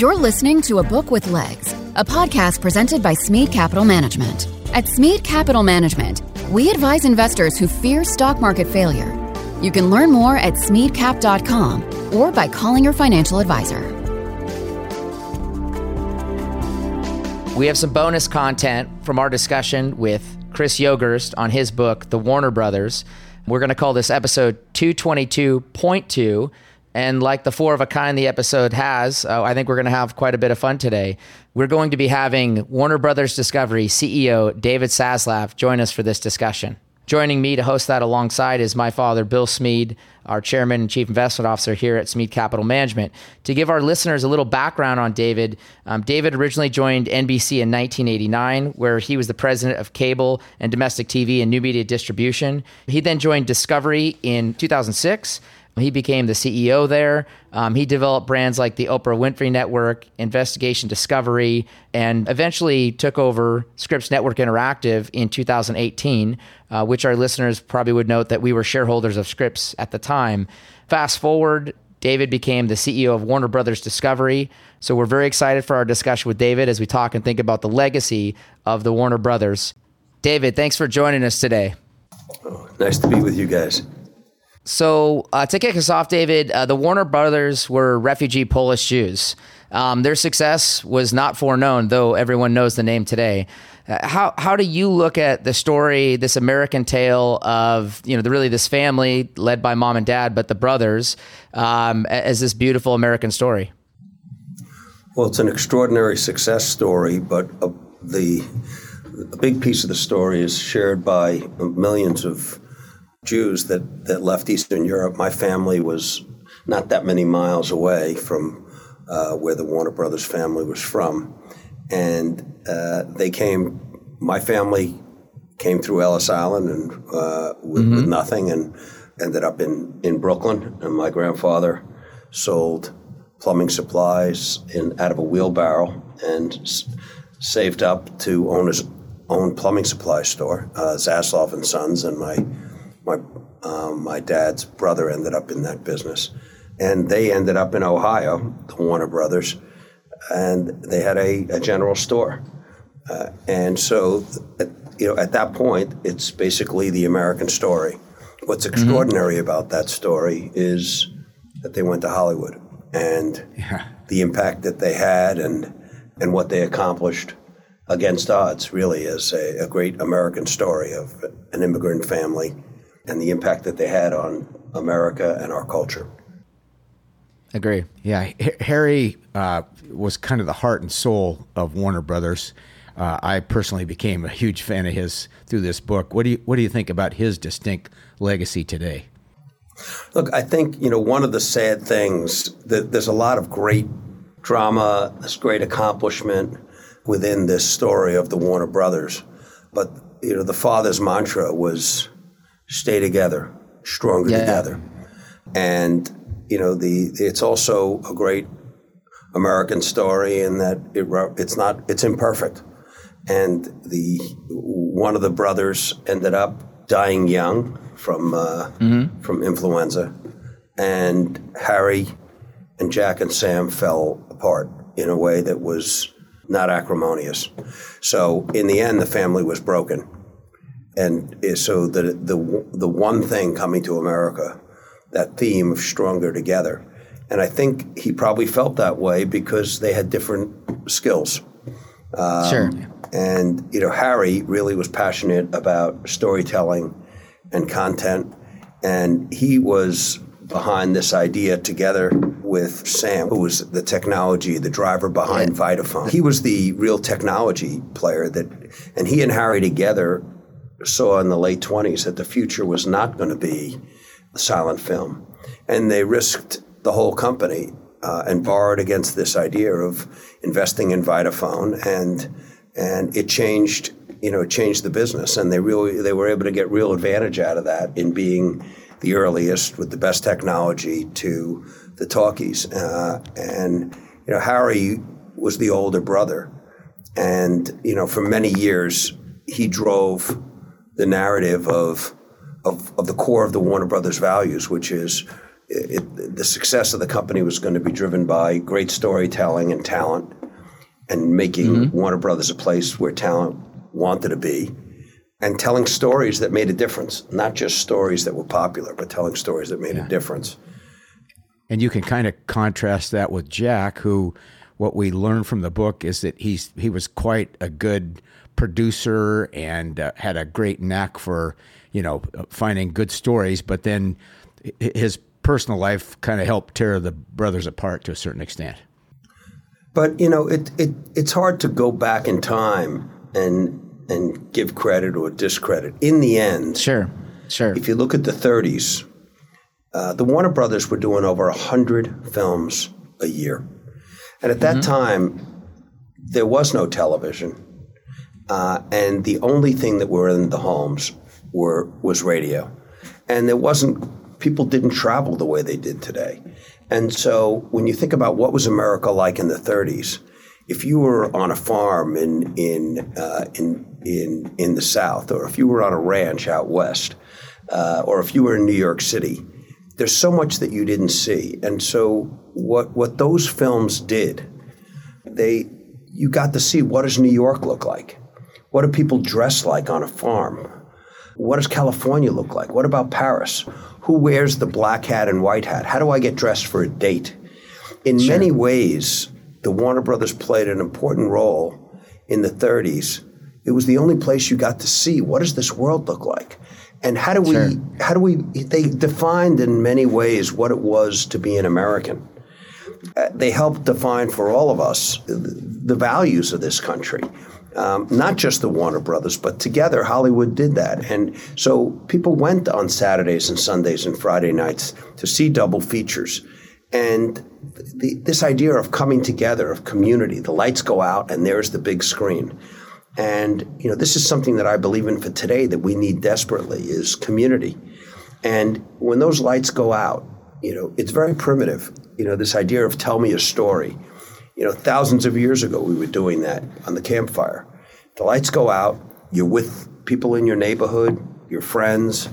You're listening to A Book with Legs, a podcast presented by Smead Capital Management. At Smead Capital Management, we advise investors who fear stock market failure. You can learn more at smeadcap.com or by calling your financial advisor. We have some bonus content from our discussion with Chris Yogerst on his book, The Warner Brothers. We're going to call this episode 222.2. And like the four of a kind the episode has, uh, I think we're going to have quite a bit of fun today. We're going to be having Warner Brothers Discovery CEO David Zaslav join us for this discussion. Joining me to host that alongside is my father, Bill Smead, our chairman and chief investment officer here at Smead Capital Management. To give our listeners a little background on David, um, David originally joined NBC in 1989, where he was the president of cable and domestic TV and new media distribution. He then joined Discovery in 2006 he became the CEO there. Um, he developed brands like the Oprah Winfrey Network, Investigation Discovery, and eventually took over Scripps Network Interactive in 2018, uh, which our listeners probably would note that we were shareholders of Scripps at the time. Fast forward, David became the CEO of Warner Brothers Discovery. So we're very excited for our discussion with David as we talk and think about the legacy of the Warner Brothers. David, thanks for joining us today. Oh, nice to be with you guys. So uh, to kick us off, David, uh, the Warner Brothers were refugee Polish Jews. Um, their success was not foreknown, though everyone knows the name today. Uh, how how do you look at the story, this American tale of you know the, really this family led by mom and dad, but the brothers, um, as this beautiful American story? Well, it's an extraordinary success story, but uh, the a big piece of the story is shared by millions of Jews that, that left Eastern Europe. My family was not that many miles away from uh, where the Warner Brothers family was from. And uh, they came, my family came through Ellis Island and uh, with, mm-hmm. with, nothing and ended up in, in Brooklyn. And my grandfather sold plumbing supplies in out of a wheelbarrow and s- saved up to own his own plumbing supply store, uh, Zaslav and Sons, and my um, my dad's brother ended up in that business, and they ended up in Ohio, the Warner Brothers, and they had a, a general store, uh, and so you know at that point it's basically the American story. What's mm-hmm. extraordinary mm-hmm. about that story is that they went to Hollywood and yeah. the impact that they had and and what they accomplished against odds really is a, a great American story of an immigrant family and the impact that they had on America and our culture. Agree. Yeah, Harry uh, was kind of the heart and soul of Warner Brothers. Uh, I personally became a huge fan of his through this book. What do you What do you think about his distinct legacy today? Look, I think you know one of the sad things that there's a lot of great drama, this great accomplishment within this story of the Warner Brothers, but you know the father's mantra was stay together, stronger yeah. together. And you know, the it's also a great American story in that it it's not it's imperfect. And the one of the brothers ended up dying young from uh, mm-hmm. from influenza, and Harry and Jack and Sam fell apart in a way that was not acrimonious. So in the end, the family was broken and so the, the, the one thing coming to America, that theme of stronger together. And I think he probably felt that way because they had different skills. Um, sure. And, you know, Harry really was passionate about storytelling and content. And he was behind this idea together with Sam, who was the technology, the driver behind yeah. Vitaphone. He was the real technology player that, and he and Harry together saw in the late 20s that the future was not going to be silent film. And they risked the whole company uh, and borrowed against this idea of investing in Vitaphone. And, and it changed, you know, changed the business. And they really, they were able to get real advantage out of that in being the earliest with the best technology to the talkies. Uh, and, you know, Harry was the older brother. And, you know, for many years, he drove the narrative of, of, of the core of the Warner Brothers values, which is it, the success of the company was going to be driven by great storytelling and talent, and making mm-hmm. Warner Brothers a place where talent wanted to be, and telling stories that made a difference, not just stories that were popular, but telling stories that made yeah. a difference. And you can kind of contrast that with Jack, who what we learned from the book is that he's he was quite a good producer and uh, had a great knack for you know finding good stories, but then his personal life kind of helped tear the brothers apart to a certain extent. But you know, it, it it's hard to go back in time and and give credit or discredit. In the end, sure, sure. If you look at the 30s, uh, the Warner Brothers were doing over hundred films a year, and at that mm-hmm. time, there was no television, uh, and the only thing that were in the homes were was radio, and there wasn't people didn't travel the way they did today. And so when you think about what was America like in the 30s, if you were on a farm in in uh, in in in the South, or if you were on a ranch out west, uh, or if you were in New York City, there's so much that you didn't see. And so what what those films did, they you got to see what does New York look like, what do people dress like on a farm, what does California look like, what about Paris, who wears the black hat and white hat? How do I get dressed for a date? In sure. many ways, the Warner Brothers played an important role in the 30s. It was the only place you got to see what does this world look like? And how do we sure. how do we they defined in many ways what it was to be an American. Uh, they helped define for all of us the, the values of this country. Um, not just the Warner Brothers, but together Hollywood did that. And so people went on Saturdays and Sundays and Friday nights to see double features. And the, this idea of coming together, of community, the lights go out and there's the big screen. And you know, this is something that I believe in for today that we need desperately is community. And when those lights go out, you know, it's very primitive. You know, this idea of tell me a story. You know, thousands of years ago, we were doing that on the campfire. The lights go out, you're with people in your neighborhood, your friends,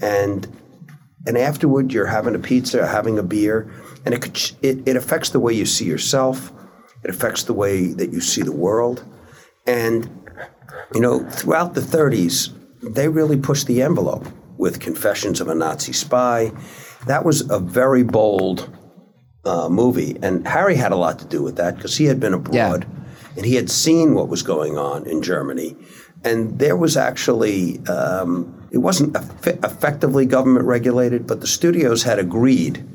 and and afterward you're having a pizza, having a beer, and it, it it affects the way you see yourself. It affects the way that you see the world, and you know throughout the 30s they really pushed the envelope with Confessions of a Nazi Spy. That was a very bold uh, movie. And Harry had a lot to do with that because he had been abroad yeah. and he had seen what was going on in Germany. And there was actually, um, it wasn't eff- effectively government regulated, but the studios had agreed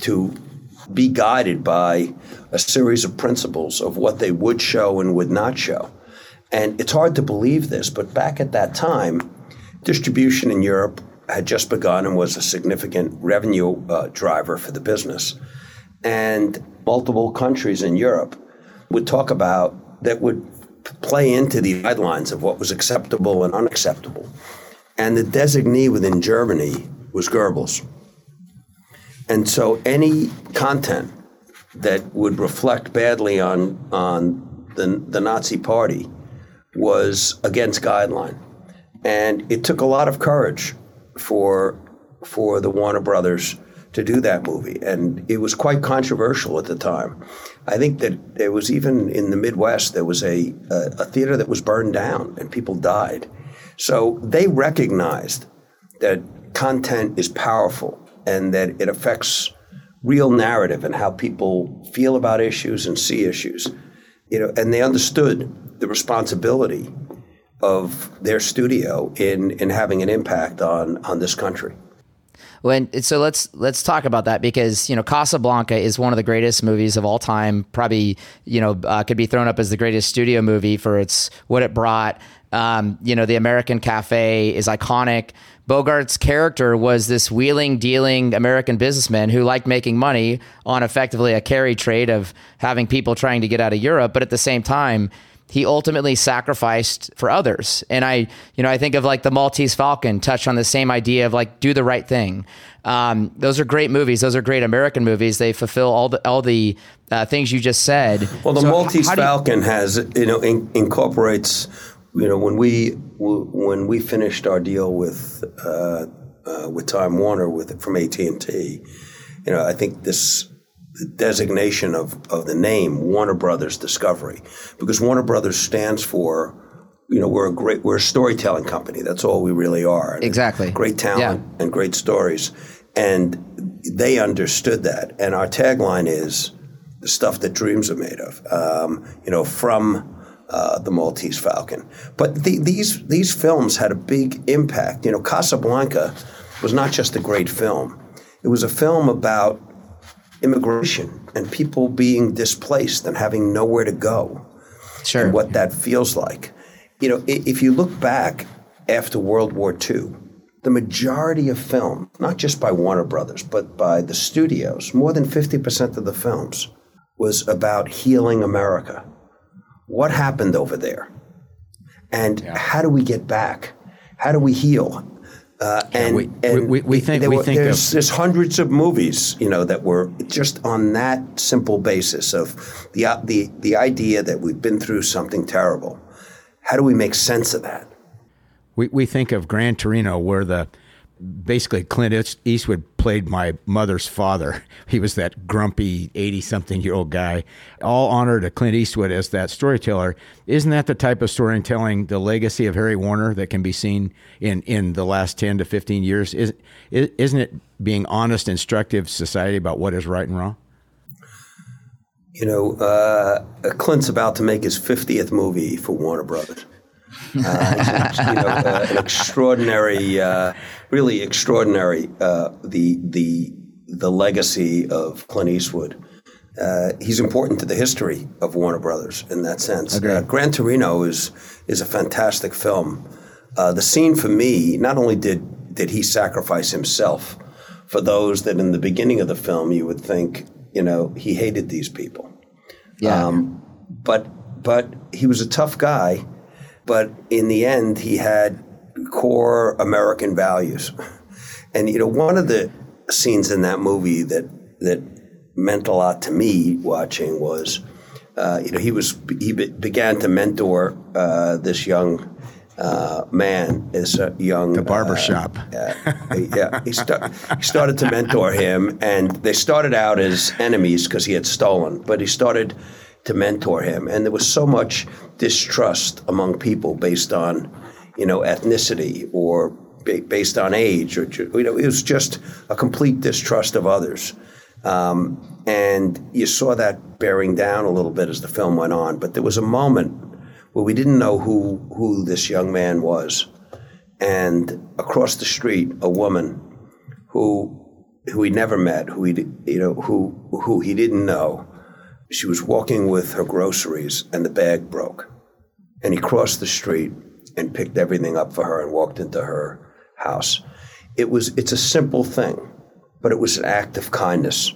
to be guided by a series of principles of what they would show and would not show. And it's hard to believe this, but back at that time, distribution in Europe had just begun and was a significant revenue uh, driver for the business and multiple countries in Europe would talk about that would play into the guidelines of what was acceptable and unacceptable. And the designee within Germany was Goebbels. And so any content that would reflect badly on, on the, the Nazi party was against guideline. And it took a lot of courage for, for the Warner Brothers to do that movie, and it was quite controversial at the time. I think that there was even in the Midwest there was a, a, a theater that was burned down and people died. So they recognized that content is powerful and that it affects real narrative and how people feel about issues and see issues. You know, and they understood the responsibility of their studio in in having an impact on on this country. When so let's let's talk about that because you know Casablanca is one of the greatest movies of all time. Probably you know uh, could be thrown up as the greatest studio movie for its what it brought. Um, you know, the American Cafe is iconic. Bogart's character was this wheeling, dealing American businessman who liked making money on effectively a carry trade of having people trying to get out of Europe, but at the same time he ultimately sacrificed for others. And I, you know, I think of like the Maltese Falcon touch on the same idea of like do the right thing. Um, those are great movies. Those are great American movies. They fulfill all the all the uh, things you just said. Well, the so Maltese Falcon you, has you know in, incorporates you know when we when we finished our deal with uh, uh, with Time Warner with from AT and T. you know, I think this the designation of, of the name Warner Brothers Discovery, because Warner Brothers stands for, you know, we're a great, we're a storytelling company. That's all we really are. Exactly. Great talent Yeah. and great stories. And they understood that. And our tagline is the stuff that dreams are made of, um, you know, from uh, the Maltese Falcon. But the, these, these films had a big impact. You know, Casablanca was not just a great film, it was a film about immigration and people being displaced and having nowhere to go Sure. and what that feels like. You know, if you look back after World War II, the majority of film, not just by Warner Brothers, but by the studios, more than 50% of the films was about healing America. What happened over there? And how do we get back? How do we heal? Uh, and, we- and we- we think- we were- think of- there's, there's hundreds of movies, you know, that were just on that simple basis of the uh, the the idea that we've been through something terrible. How do we make sense of that? We, we think of Gran Torino, where the basically Clint Eastwood played my mother's father. He was that grumpy 80 something year old guy. All honor to Clint Eastwood as that storyteller. Isn't that the type of storytelling, the legacy of Harry Warner that can be seen in, in the last 10 to 15 years? Is, is, isn't it being honest, instructive society about what is right and wrong? You know, uh, Clint's about to make his 50th movie for Warner Brothers. Uh, you know, uh, an extraordinary, uh, really extraordinary, uh, the, the, the legacy of Clint Eastwood. Uh, he's important to the history of Warner Brothers in that sense. Uh, Gran Torino is, is a fantastic film. Uh, the scene for me, not only did, did he sacrifice himself for those that in the beginning of the film you would think, you know, he hated these people. yeah. Um, but but he was a tough guy. But in the end, he had core American values. And you know, one of the scenes in that movie that that meant a lot to me watching was, uh, you know, he was he be, began to mentor uh, this young uh, man, this uh, young The barber shop. yeah, he, sta- he started to mentor him, and they started out as enemies because he had stolen. But he started to mentor him, and there was so much distrust among people based on, you know, ethnicity or ba- based on age, or you know, it was just a complete distrust of others. Um, and you saw that bearing down a little bit as the film went on. But there was a moment where we didn't know who who this young man was and across the street a woman who who he never met who he you know who who he didn't know she was walking with her groceries and the bag broke and he crossed the street and picked everything up for her and walked into her house it was it's a simple thing but it was an act of kindness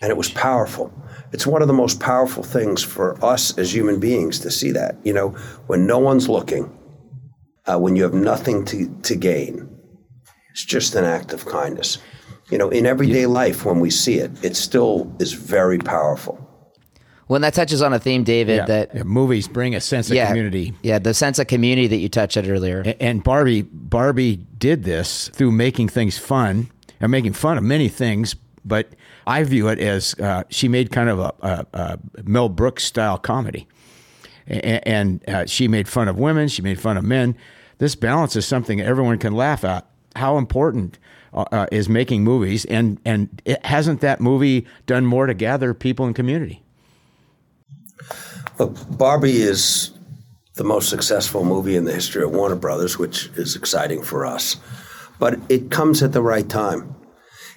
and it was powerful. It's one of the most powerful things for us as human beings to see that. You know, when no one's looking, uh, when you have nothing to, to gain, it's just an act of kindness. You know, in everyday life, when we see it, it still is very powerful. Well, and that touches on a theme, David, that Yeah, movies bring a sense of yeah, community. Yeah, the sense of community that you touched on earlier. A- And Barbie Barbie did this through making things fun and making fun of many things, but I view it as uh, she made kind of a, a, a Mel Brooks style comedy, A- and uh, she made fun of women, she made fun of men. This balance is something everyone can laugh at. How important uh, uh, is making movies, and and it, hasn't that movie done more to gather people in community? Look, Barbie is the most successful movie in the history of Warner Brothers, which is exciting for us. But it comes at the right time.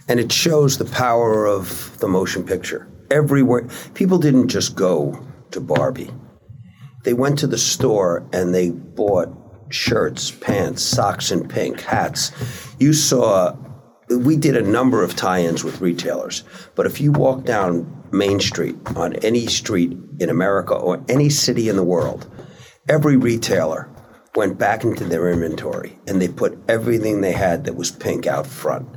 And it shows the power of the motion picture. Everywhere, people didn't just go to Barbie. They went to the store and they bought shirts, pants, socks in pink, hats. You saw, we did a number of tie ins with retailers, but if you walk down Main Street on any street in America or any city in the world, every retailer went back into their inventory and they put everything they had that was pink out front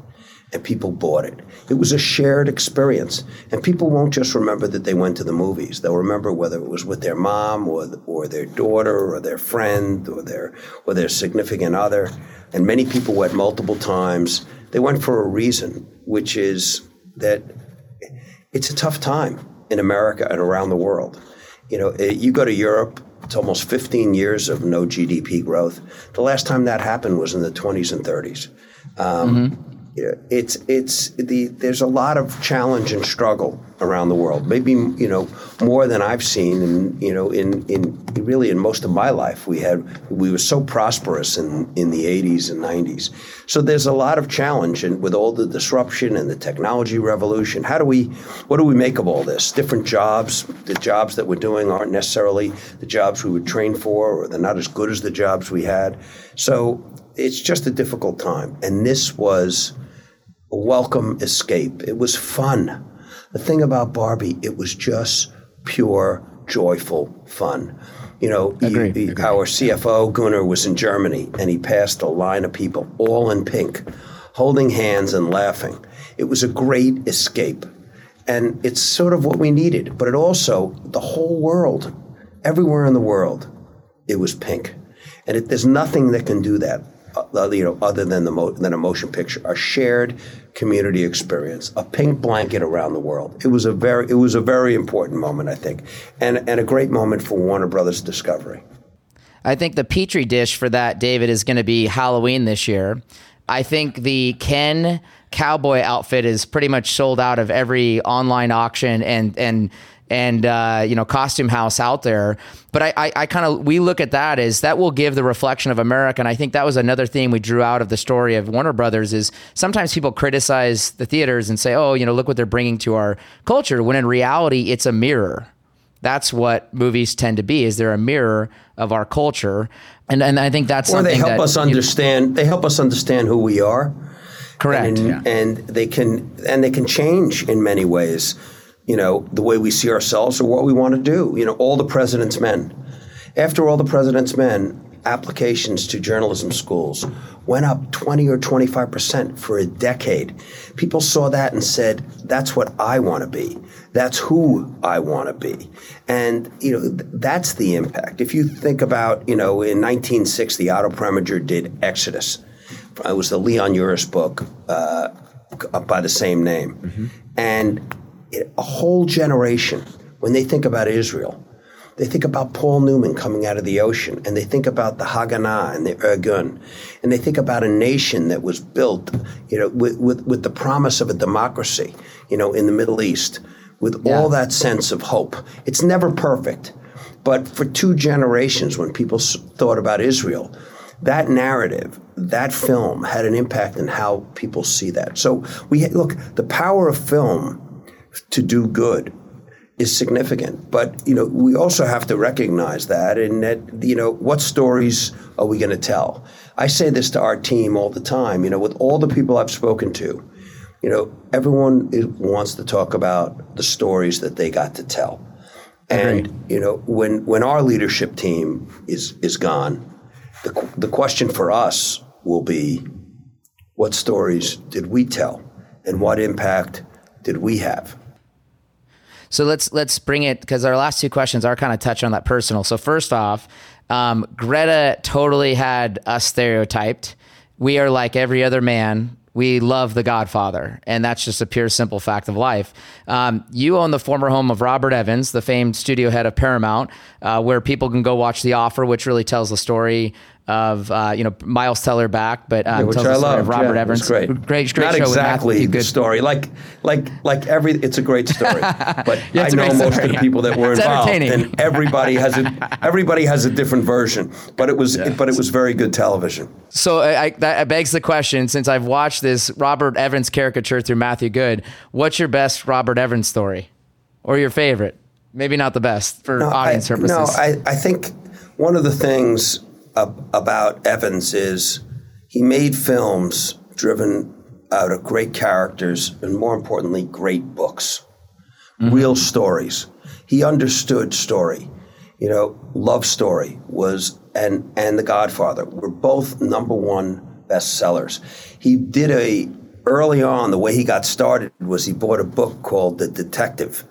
and people bought it. It was a shared experience, and people won't just remember that they went to the movies. They'll remember whether it was with their mom or or their daughter or their friend or their or their significant other. And many people went multiple times. They went for a reason, which is that it's a tough time in America and around the world. You know, you go to Europe, it's almost 15 years of no GDP growth. The last time that happened was in the 20s and 30s. Um, mm-hmm it's it's the there's a lot of challenge and struggle around the world. Maybe you know more than I've seen, and you know in in really in most of my life we had we were so prosperous in in the 80s and 90s. So there's a lot of challenge, and with all the disruption and the technology revolution, how do we what do we make of all this? Different jobs, the jobs that we're doing aren't necessarily the jobs we were trained for, or they're not as good as the jobs we had. So it's just a difficult time, and this was a welcome escape. It was fun. The thing about Barbie, it was just pure, joyful fun. You know. He, our CFO, Gunnar, was in Germany and he passed a line of people, all in pink, holding hands and laughing. It was a great escape. And it's sort of what we needed. But it also, the whole world, everywhere in the world, it was pink. And it, there's nothing that can do that Uh, you know, other than the mo- than a motion picture, a shared community experience, a pink blanket around the world. It was a very it was a very important moment, I think, and and a great moment for Warner Brothers Discovery. I think the petri dish for that, David, is going to be Halloween this year. I think the Ken cowboy outfit is pretty much sold out of every online auction and and and uh, you know costume house out there. But I, I, I kind of we look at that as that will give the reflection of America, and I think that was another theme we drew out of the story of Warner Brothers. Is sometimes people criticize the theaters and say, oh, you know, look what they're bringing to our culture, when in reality it's a mirror. That's what movies tend to be. Is they're a mirror of our culture, and and I think that's or they help that, us understand. Know, they help us understand who we are. Correct. And, yeah. and they can and they can change in many ways you know, the way we see ourselves or what we want to do. You know, all the president's men. After all the president's men, applications to journalism schools went up 20 or 25 percent for a decade. People saw that and said, that's what I want to be. That's who I want to be. And, you know, th- that's the impact. If you think about, you know, in 1960, Otto Preminger did Exodus. It was the Leon Uris book uh, by the same name. Mm-hmm. And a whole generation, when they think about Israel, they think about Paul Newman coming out of the ocean, and they think about the Haganah and the Irgun, and they think about a nation that was built, you know, with, with, with the promise of a democracy, you know, in the Middle East, with yeah. all that sense of hope. It's never perfect, but for two generations, when people thought about Israel, that narrative, that film had an impact on how people see that. So we look the power of film to do good is significant. But you know, we also have to recognize that, and that you know, what stories are we going to tell? I say this to our team all the time. You know, with all the people I've spoken to, you know, everyone is, wants to talk about the stories that they got to tell. And Agreed. you know, when when our leadership team is is gone, the the question for us will be, what stories did we tell, and what impact did we have? So let's let's bring it because our last two questions are kind of touch on that personal. So first off, um, Greta totally had us stereotyped. We are like every other man. We love The Godfather, and that's just a pure, simple fact of life. Um, you own the former home of Robert Evans, the famed studio head of Paramount, uh, where people can go watch The Offer, which really tells the story of uh, you know Miles Teller back, but um, yeah, which I love. Robert yeah, Evans. Great, great, great Not show exactly the story. Like, like, like every. It's a great story, but yeah, I know most story, of the people that were it's involved, and everybody has a everybody has a different version. But it was, but it was very good television. So I, that begs the question: since I've watched this Robert Evans caricature through Matthew Goode, what's your best Robert Evans story, or your favorite? Maybe not the best for no, audience I, purposes. No, I, I think one of the things about Evans is he made films driven out of great characters and more importantly, great books, mm-hmm. real stories. He understood story. You know, Love Story was and and The Godfather were both number one bestsellers. He did a early on the way he got started was he bought a book called The Detective.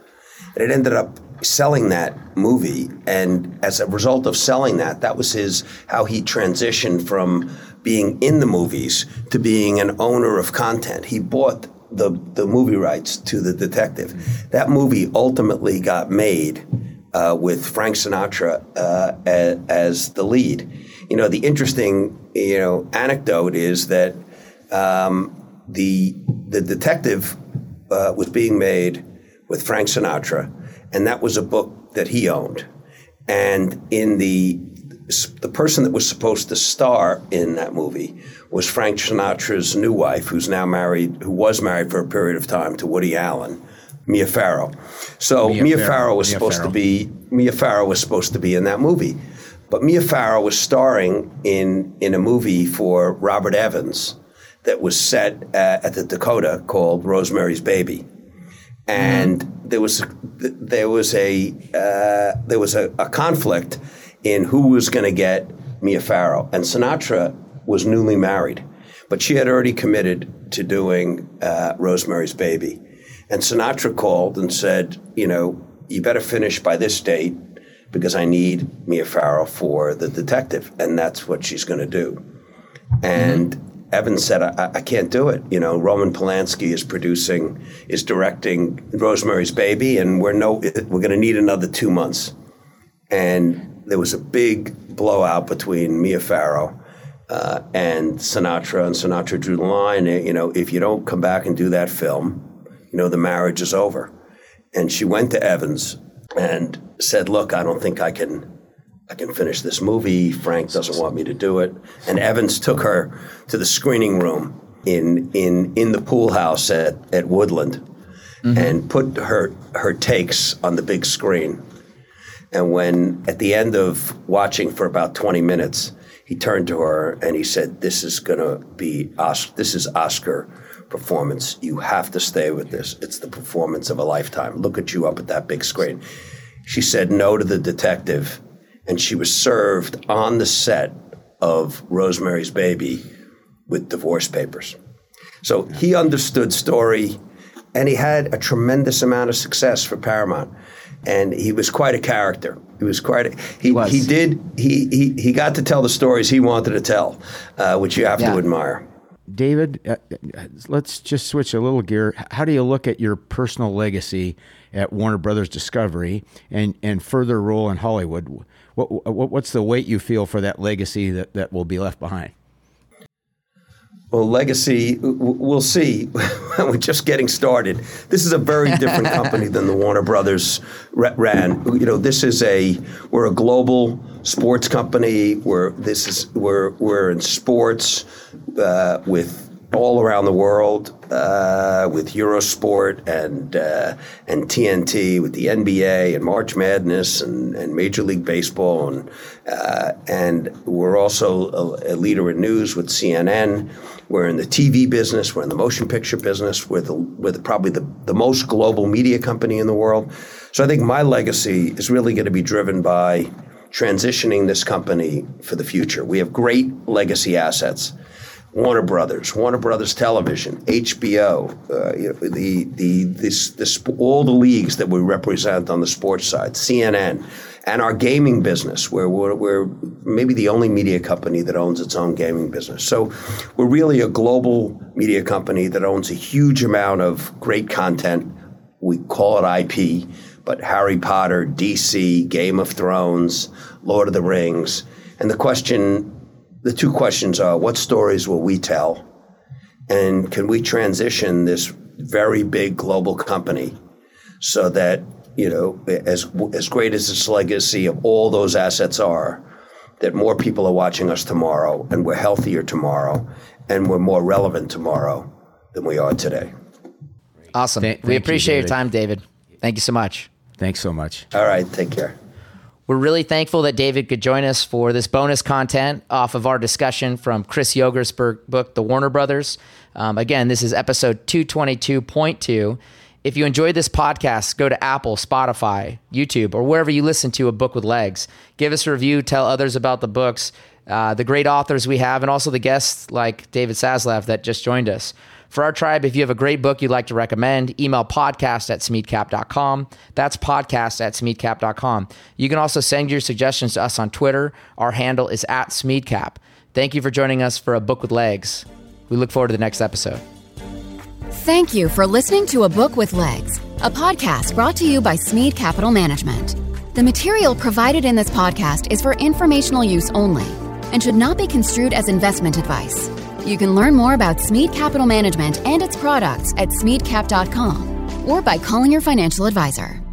And it ended up selling that movie and as a result of selling that that was his how he transitioned from being in the movies to being an owner of content he bought the the movie rights to the detective. That movie ultimately got made uh, with Frank Sinatra uh, as, as, the lead. You know, the interesting you know anecdote is that um, the the detective uh, was being made with Frank Sinatra, and that was a book that he owned. And in the the person that was supposed to star in that movie was Frank Sinatra's new wife, who's now married, who was married for a period of time to Woody Allen, Mia Farrow. So Mia, Mia Farrow, Farrow was Mia supposed Farrow. to be Mia Farrow was supposed to be in that movie, but Mia Farrow was starring in in a movie for Robert Evans that was set uh, at the Dakota called Rosemary's Baby, and mm. there was there was a uh, there was a, a conflict in who was going to get Mia Farrow. And Sinatra was newly married, but she had already committed to doing uh, Rosemary's Baby. And Sinatra called and said, you know, you better finish by this date because I need Mia Farrow for the detective. And that's what she's going to do. And mm-hmm. Evan said, I, I, can't do it. You know, Roman Polanski is producing, is directing Rosemary's Baby, and we're no, we're going to need another two months. And there was a big blowout between Mia Farrow uh, and Sinatra, and Sinatra drew the line. You know, if you don't come back and do that film, you know, the marriage is over. And she went to Evans and said, "Look, I don't think I can." I can finish this movie. Frank doesn't want me to do it. And Evans took her to the screening room in in in the pool house at, at Woodland mm-hmm. and put her her takes on the big screen. And when at the end of watching for about 20 minutes, he turned to her and he said, "This is going to be Oscar. This is Oscar performance. You have to stay with this. It's the performance of a lifetime. Look at you up at that big screen." She said no to the detective, and she was served on the set of Rosemary's Baby with divorce papers. So he understood story, and he had a tremendous amount of success for Paramount and he was quite a character. He was quite a, he, he, he did he, he he got to tell the stories he wanted to tell, uh, which you have yeah. to admire. David, uh, let's just switch a little gear. How do you look at your personal legacy at Warner Brothers Discovery and, and further role in Hollywood? What, what, what's the weight you feel for that legacy that, that will be left behind? Well, legacy, we'll see. We're just getting started. This is a very different company than the Warner Brothers ran. You know, this is a we're a global sports company. We're this is we're we're in sports uh, with all around the world uh, with Eurosport and uh, and TNT, with the NBA and March Madness and, and Major League Baseball, and uh, and we're also a, a, leader in news with CNN. We're in the TV business. We're in the motion picture business. We're, the, probably the, the most global media company in the world. So I think my legacy is really going to be driven by transitioning this company for the future. We have great legacy assets. Warner Brothers, Warner Brothers Television, HBO, uh, the the this this all the leagues that we represent on the sports side, CNN, and our gaming business, where we're, we're maybe the only media company that owns its own gaming business. So we're really a global media company that owns a huge amount of great content. We call it IP, but Harry Potter, DC, Game of Thrones, Lord of the Rings, and the question the two questions are what stories will we tell? And can we transition this very big global company so that, you know, as, as great as its legacy of all those assets are, that more people are watching us tomorrow and we're healthier tomorrow and we're more relevant tomorrow than we are today. Awesome. Th- we appreciate you, your time, David. Thank you so much. Thanks so much. All right. Take care. We're really thankful that David could join us for this bonus content off of our discussion from Chris Yogerst's book, The Warner Brothers. Um, again, this is episode 222.2. If you enjoyed this podcast, go to Apple, Spotify, YouTube, or wherever you listen to A Book with Legs. Give us a review, tell others about the books, uh, the great authors we have, and also the guests like David Zaslav that just joined us. For our tribe, if you have a great book you'd like to recommend, email podcast at smeadcap.com. That's podcast at smeadcap.com. You can also send your suggestions to us on Twitter. Our handle is at smeadcap. Thank you for joining us for A Book with Legs. We look forward to the next episode. Thank you for listening to A Book with Legs, a podcast brought to you by Smead Capital Management. The material provided in this podcast is for informational use only and should not be construed as investment advice. You can learn more about Smead Capital Management and its products at smeadcap.com or by calling your financial advisor.